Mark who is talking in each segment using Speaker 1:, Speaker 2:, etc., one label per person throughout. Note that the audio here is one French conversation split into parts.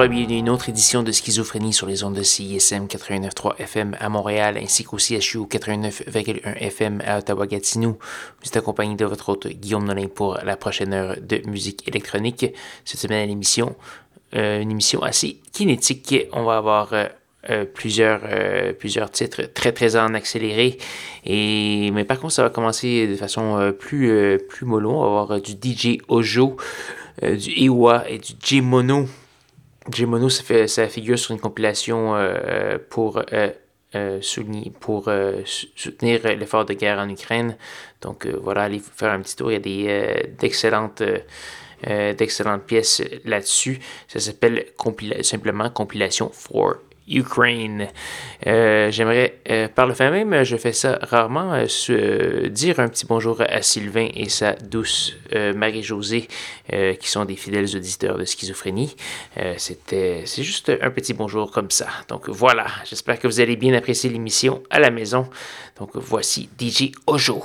Speaker 1: À une autre édition de Schizophrénie sur les ondes de CISM 89.3 FM à Montréal ainsi qu'au CHU 89.1 FM à Ottawa-Gatineau. Vous êtes accompagné de votre hôte Guillaume Nolin pour la prochaine heure de musique électronique. Cette semaine à l'émission, euh, une émission assez kinétique. On va avoir euh, euh, plusieurs, plusieurs titres très très en accéléré. Et, mais par contre, ça va commencer de façon plus, plus mollo. On va avoir du DJ Ojo, du Iwa et du J-Mono. J-Mono, ça, ça figure sur une compilation euh, pour, euh, euh, soutenir l'effort de guerre en Ukraine. Donc voilà, allez faire un petit tour. Il y a des d'excellentes d'excellentes pièces là-dessus. Ça s'appelle simplement compilation for Ukraine. Euh, j'aimerais, euh, par le fait même, je fais ça rarement, euh, dire un petit bonjour à Sylvain et sa douce Marie-Josée, qui sont des fidèles auditeurs de schizophrénie. C'était, c'est juste un petit bonjour comme ça. Donc voilà, j'espère que vous allez bien apprécier l'émission à la maison. Donc voici DJ Ojo.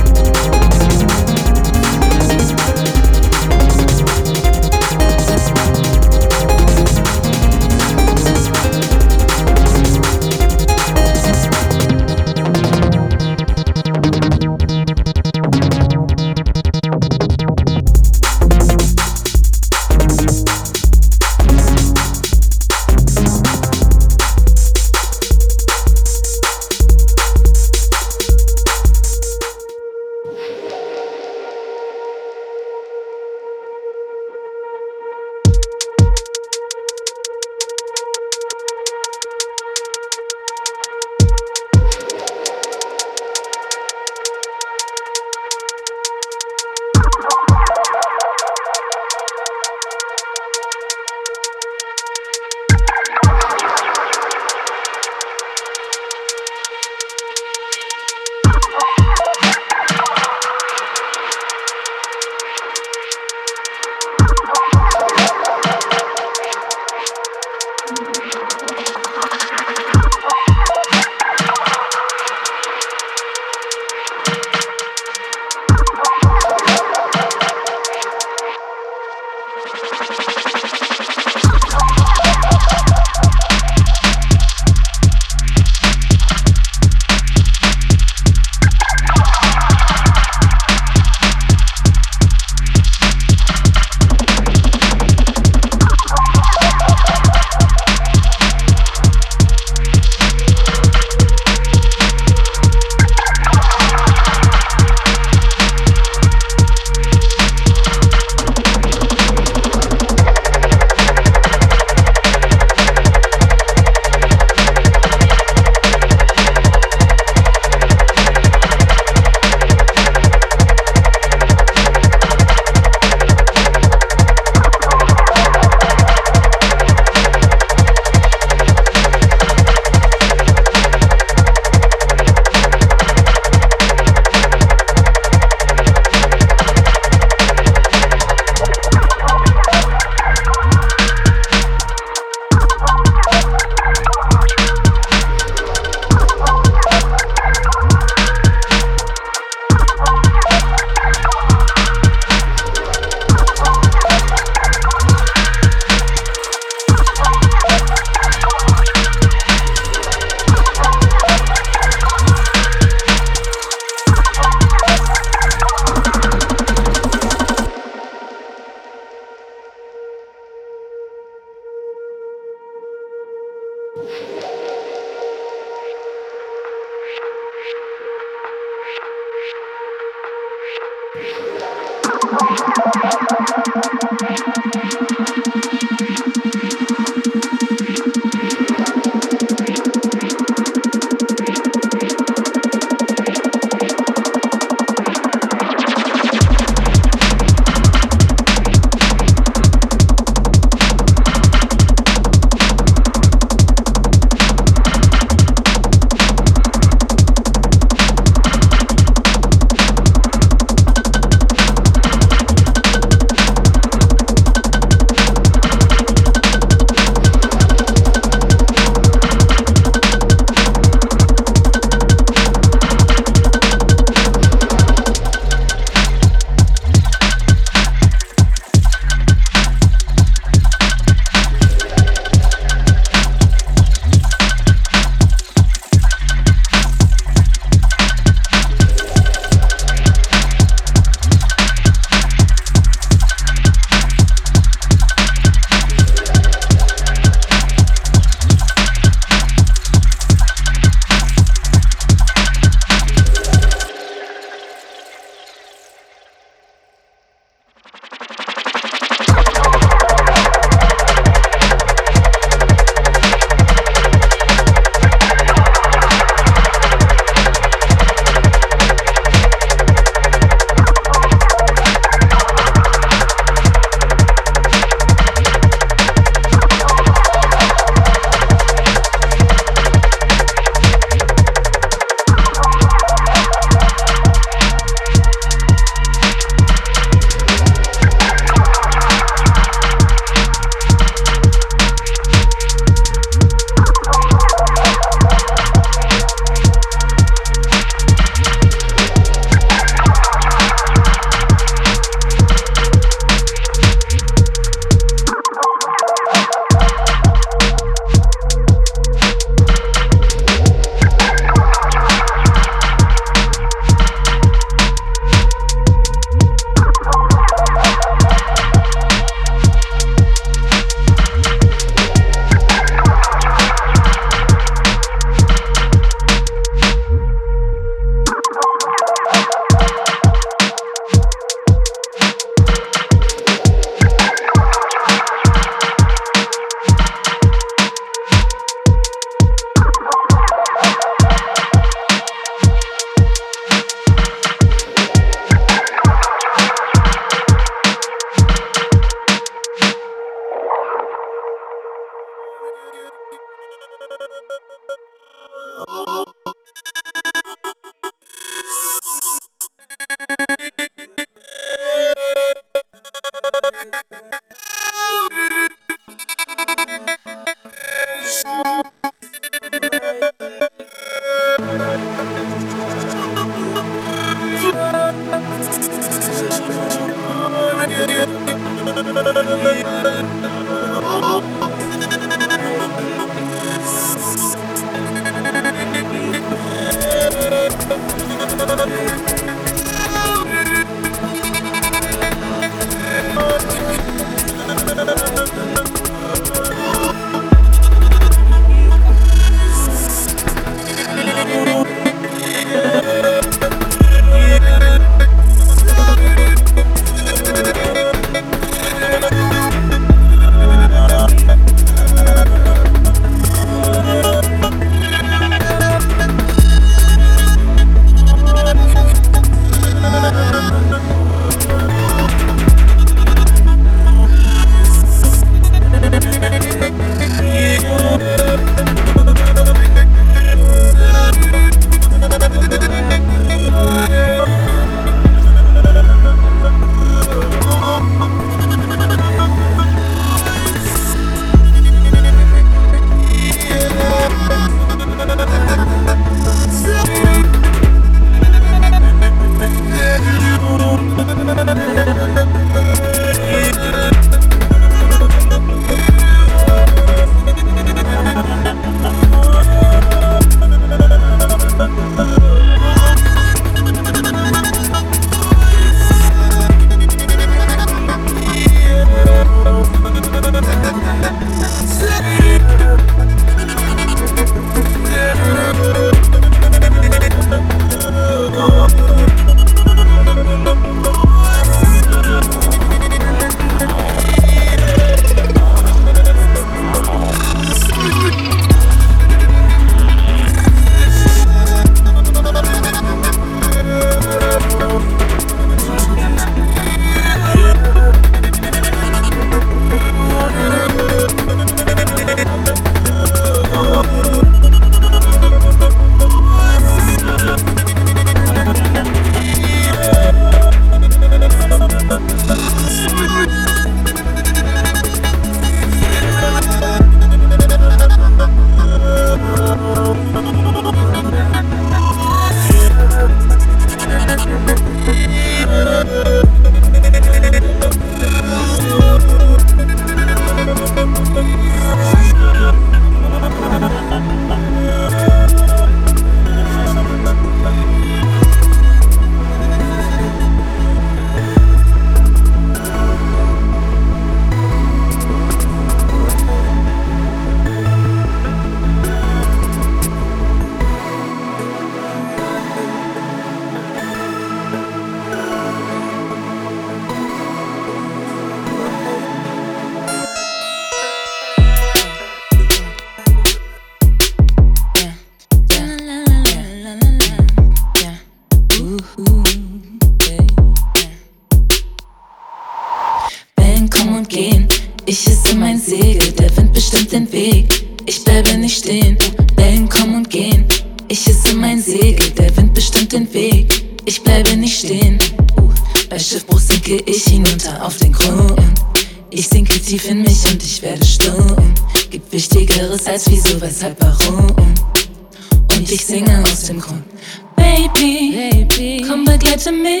Speaker 2: Baby, komm begleite mich,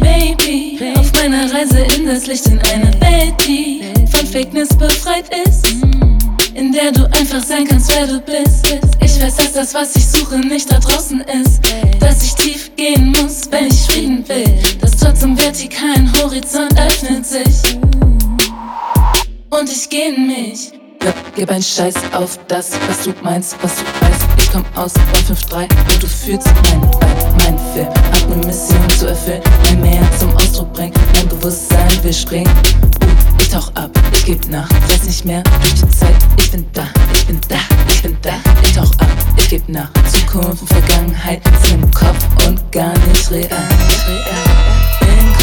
Speaker 2: Baby, auf meiner Reise in das Licht in einer Welt, die von Fakeness befreit ist, in der du einfach sein kannst, wer du bist. Ich weiß, dass das, was ich suche, nicht da draußen ist, dass ich tief gehen muss, wenn ich Frieden will, dass trotzdem vertikal ein Horizont öffnet sich. Und ich geh in mich. Gib ein Scheiß auf das, was du meinst, was du weißt. Ich komm aus 153 und du fühlst mein Vibe, mein Film. Hab ne Mission zu erfüllen, mein Meer zum Ausdruck bringen. Mein Bewusstsein will springen. Uh, ich tauch ab, ich geb nach, weiß nicht mehr durch die Zeit. Ich bin da, ich bin da, ich bin da. Ich tauch ab, ich geb nach. Zukunft und Vergangenheit sind im Kopf und gar nicht real. Nicht real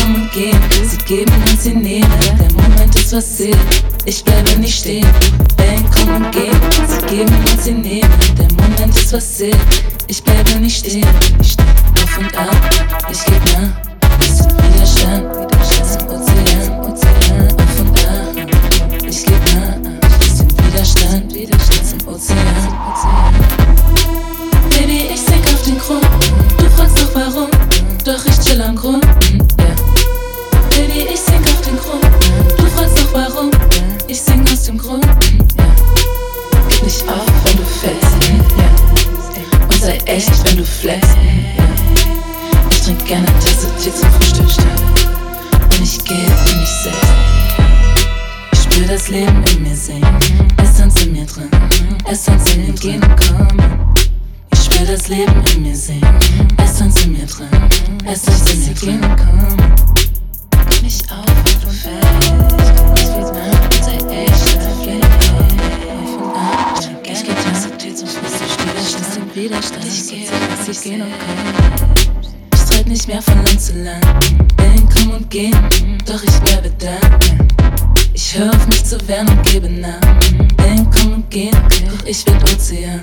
Speaker 2: kommen und gehen. Sie geben und sie nehmen. Der Moment ist passiert. Ich bleibe nicht stehen. Wellen kommen und gehen. Sie geben und sie nehmen. Der Moment ist passiert. Ich bleibe nicht stehen. Auf und ab. Ich geb nach. Bisschen Widerstand. Widerstand zum Ozean. Ozean. Auf und ab. Ich geb nach. Bisschen Widerstand. Widerstand zum Ozean. Das Leben in mir singen. Essenz in mir drin. Essenz in den Genen kommen. Ich spür das Leben in mir singen. Essenz in mir drin. Essenz in mir Genen kommen mich auf, du fällst. Ich will und sei echt, Ich geh Tastatur zum Schluss, du stehst im Widerstand. Ich geh, ich geh noch Ich streit nicht mehr von Land zu Land. Wellen kommen und gehen, doch ich bleibe da. Hör auf mich zu wehren und gebe nach. Wellen kommen und gehen, doch ich werd Ozean.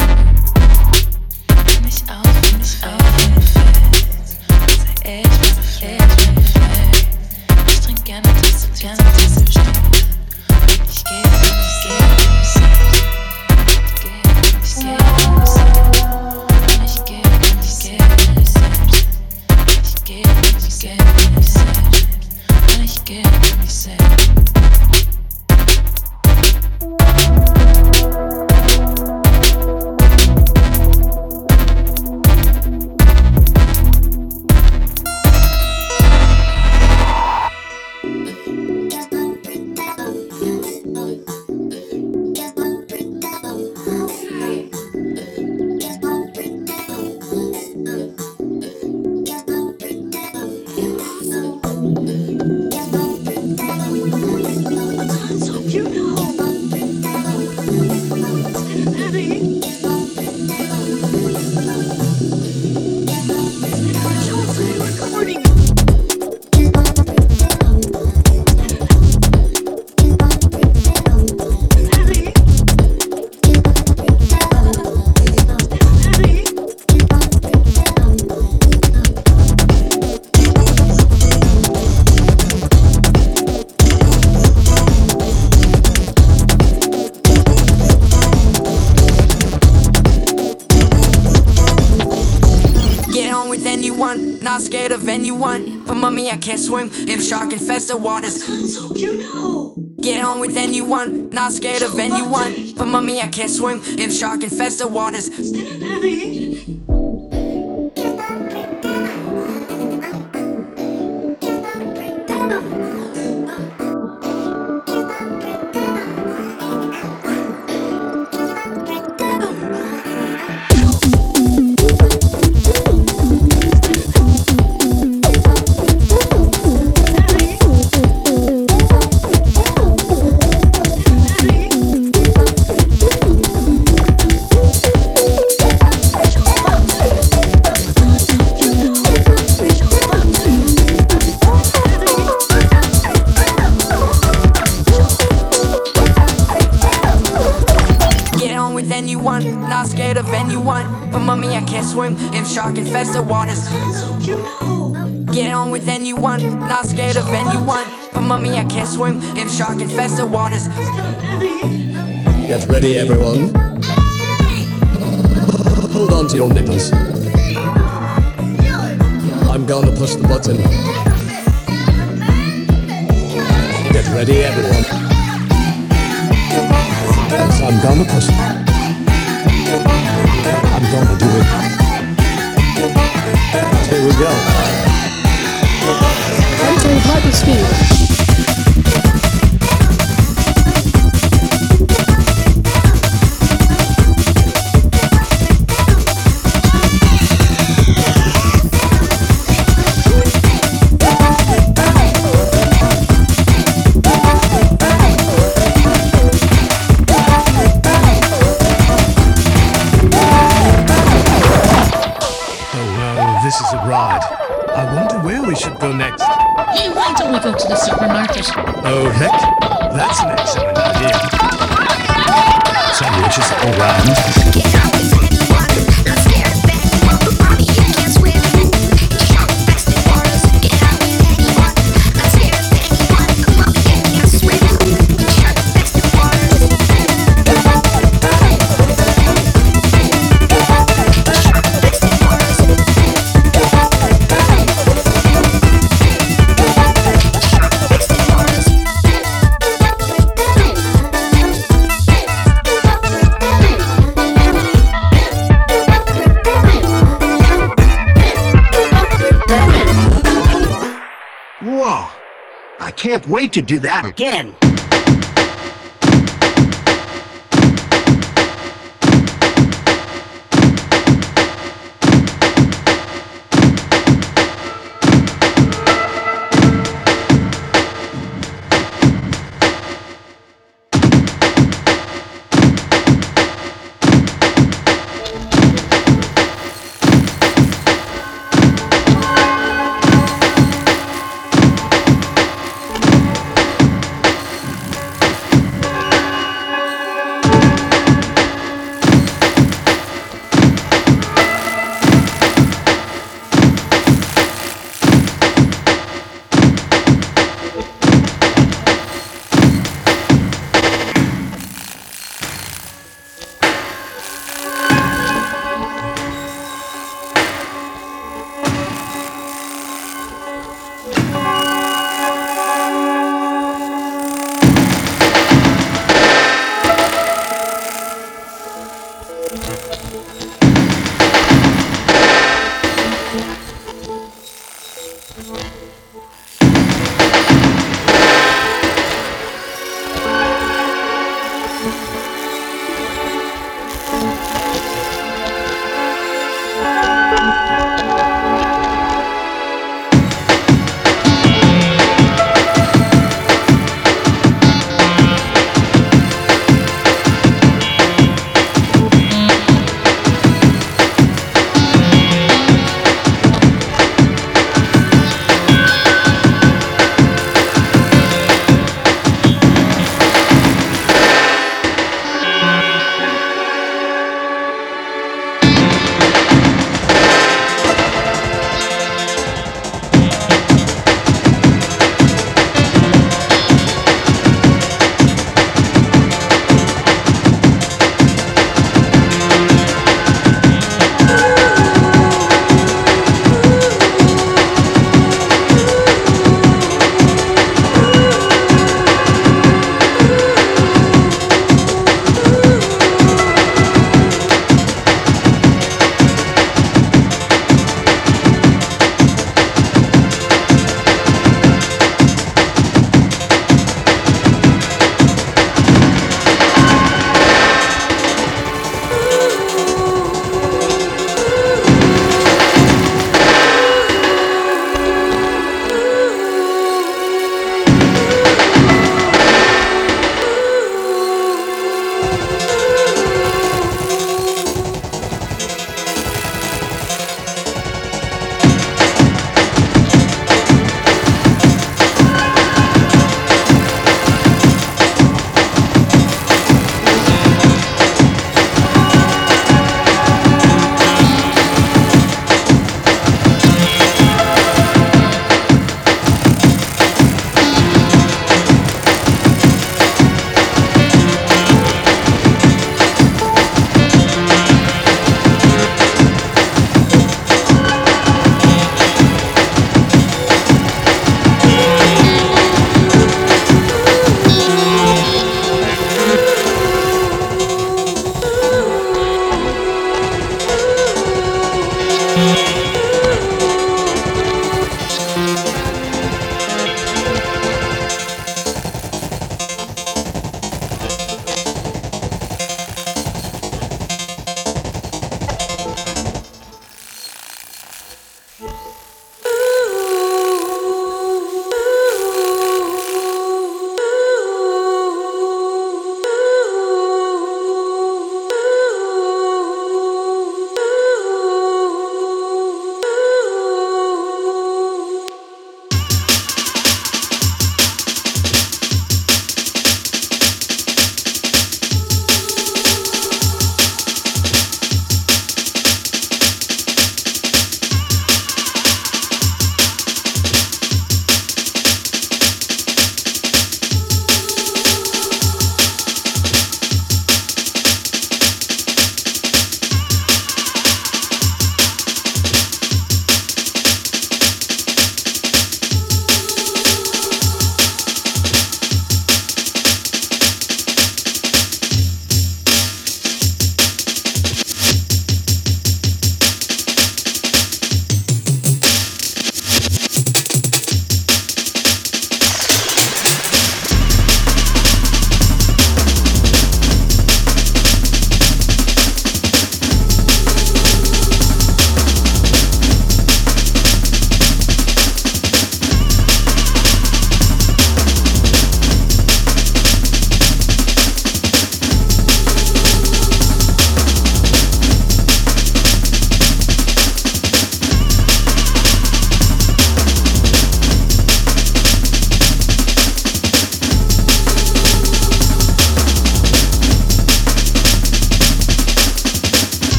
Speaker 3: Can't swim in shark infested waters. So you know. Get on with anyone, not scared of anyone. But mommy, I can't swim in shark infested waters.
Speaker 4: happy, everyone. To do
Speaker 5: that again.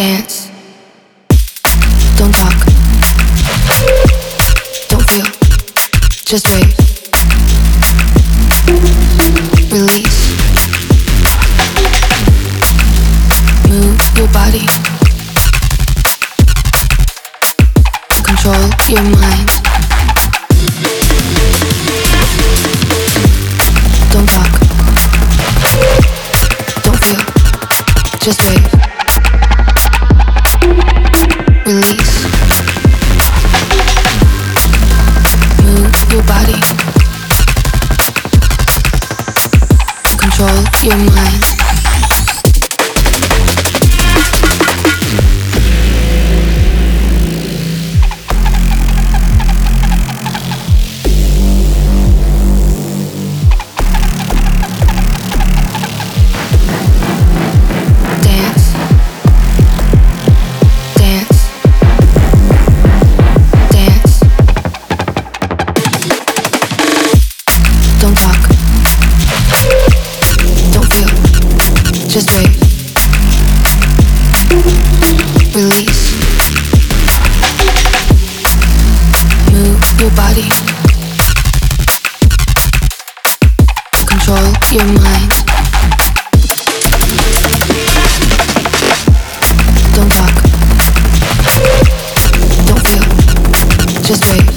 Speaker 6: Dance.
Speaker 1: away.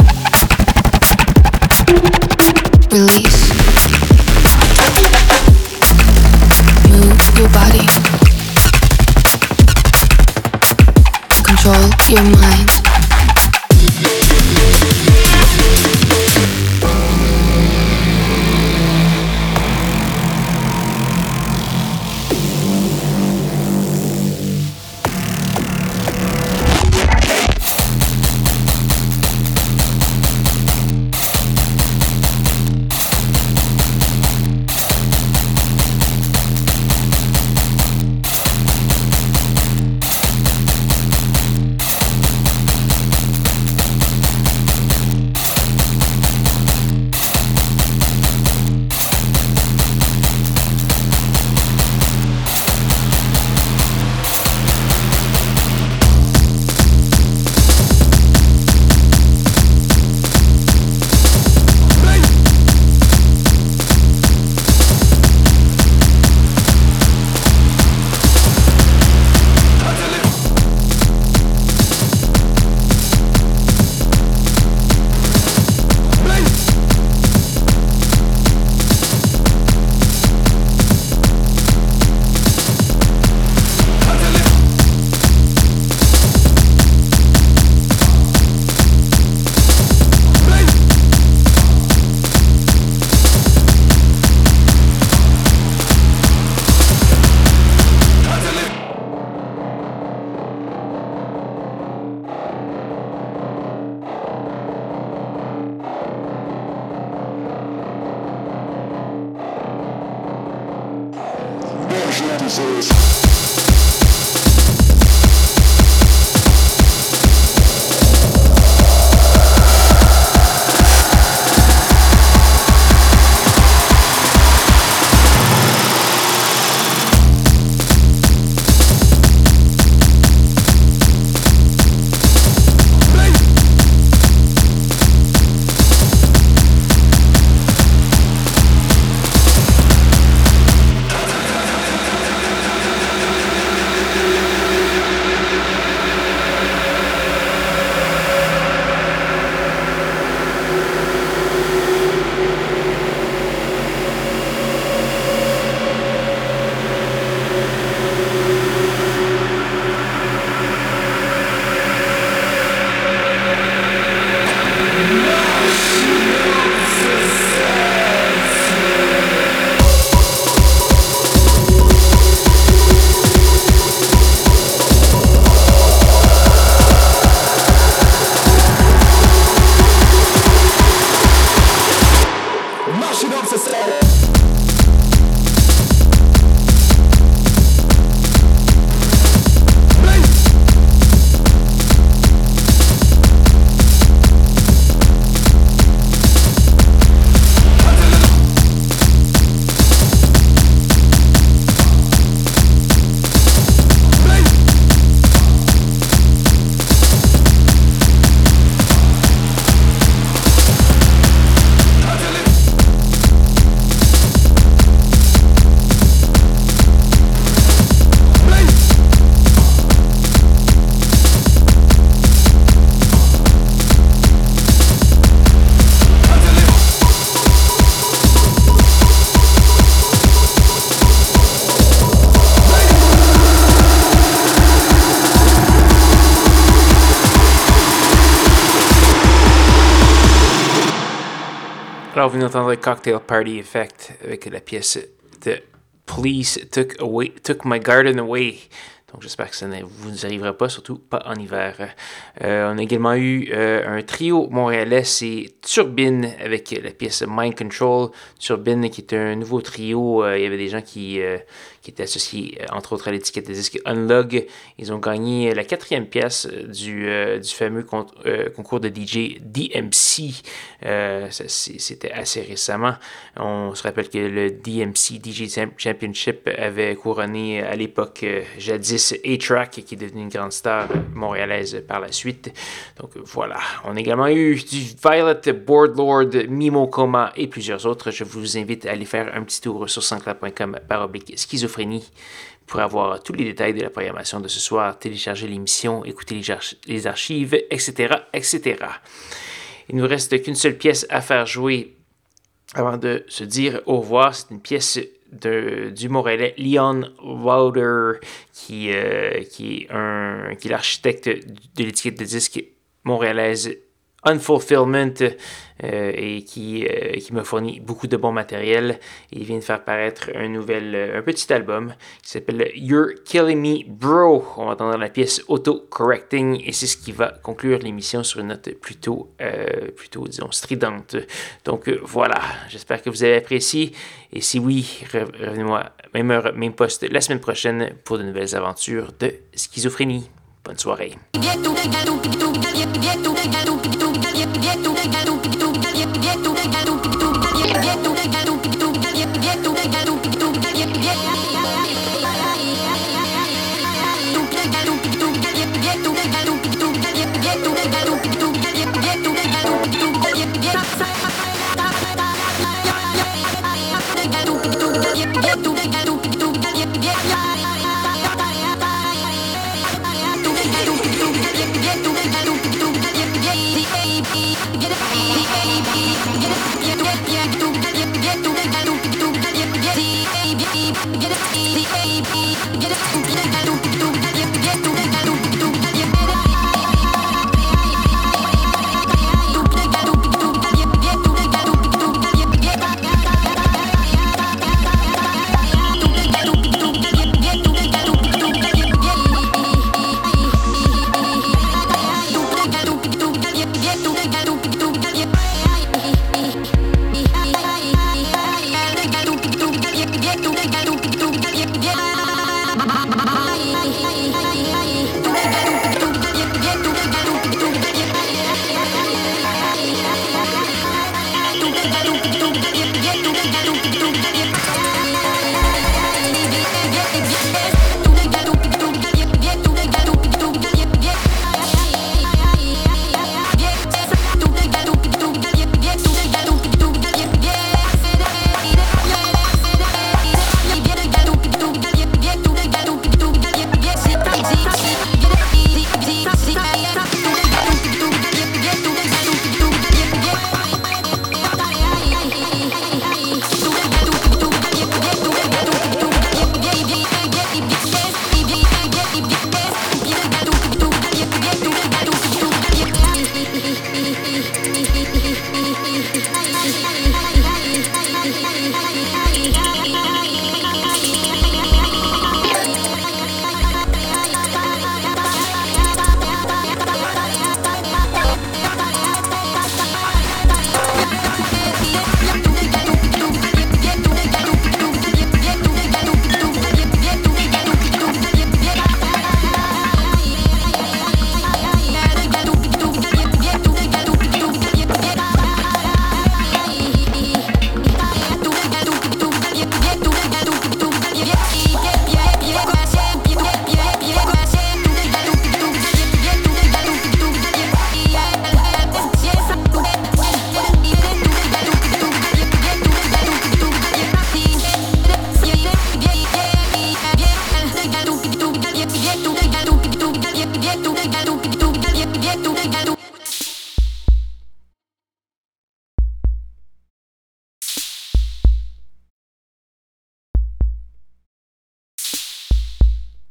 Speaker 1: disease. D'entendre Cocktail Party Effect avec la pièce de Police Took, away, took My Garden Away. Donc j'espère que ça ne vous arrivera pas, surtout pas en hiver. Euh, on a également eu euh, un trio montréalais, c'est Turbine avec la pièce Mind Control. Turbine qui est un nouveau trio. Euh, il y avait des gens qui, qui étaient associés entre autres à l'étiquette de disque Unlog. Ils ont gagné la quatrième pièce du, du fameux con concours de DJ DMC. C'était assez récemment. On se rappelle que le DMC DJ Championship avait couronné à l'époque jadis a-Track, qui est devenu une grande star montréalaise par la suite. Donc voilà. On a également eu du Violet, Boardlord, Mimo Coma et plusieurs autres. Je vous invite à aller faire un petit tour sur sansclub.com par oblique schizophrénie pour avoir tous les détails de la programmation de ce soir, télécharger l'émission, écouter les, arch les archives, etc., etc. Il nous reste qu'une seule pièce à faire jouer avant de se dire au revoir. C'est une pièce de, du Montréalais Leon Wilder, qui, euh, qui est, qui est l'architecte de l'étiquette de disque montréalaise Unfulfillment euh, et qui, euh, qui m'a fourni beaucoup de bon matériel. Il vient de faire paraître un nouvel, un petit album qui s'appelle You're Killing Me Bro. On va entendre la pièce Auto Correcting et c'est ce qui va conclure l'émission sur une note plutôt, euh, plutôt disons, stridente. Donc voilà, j'espère que vous avez apprécié et si oui, revenez-moi même heure, même poste la semaine prochaine pour de nouvelles aventures de schizophrénie. Bonne soirée.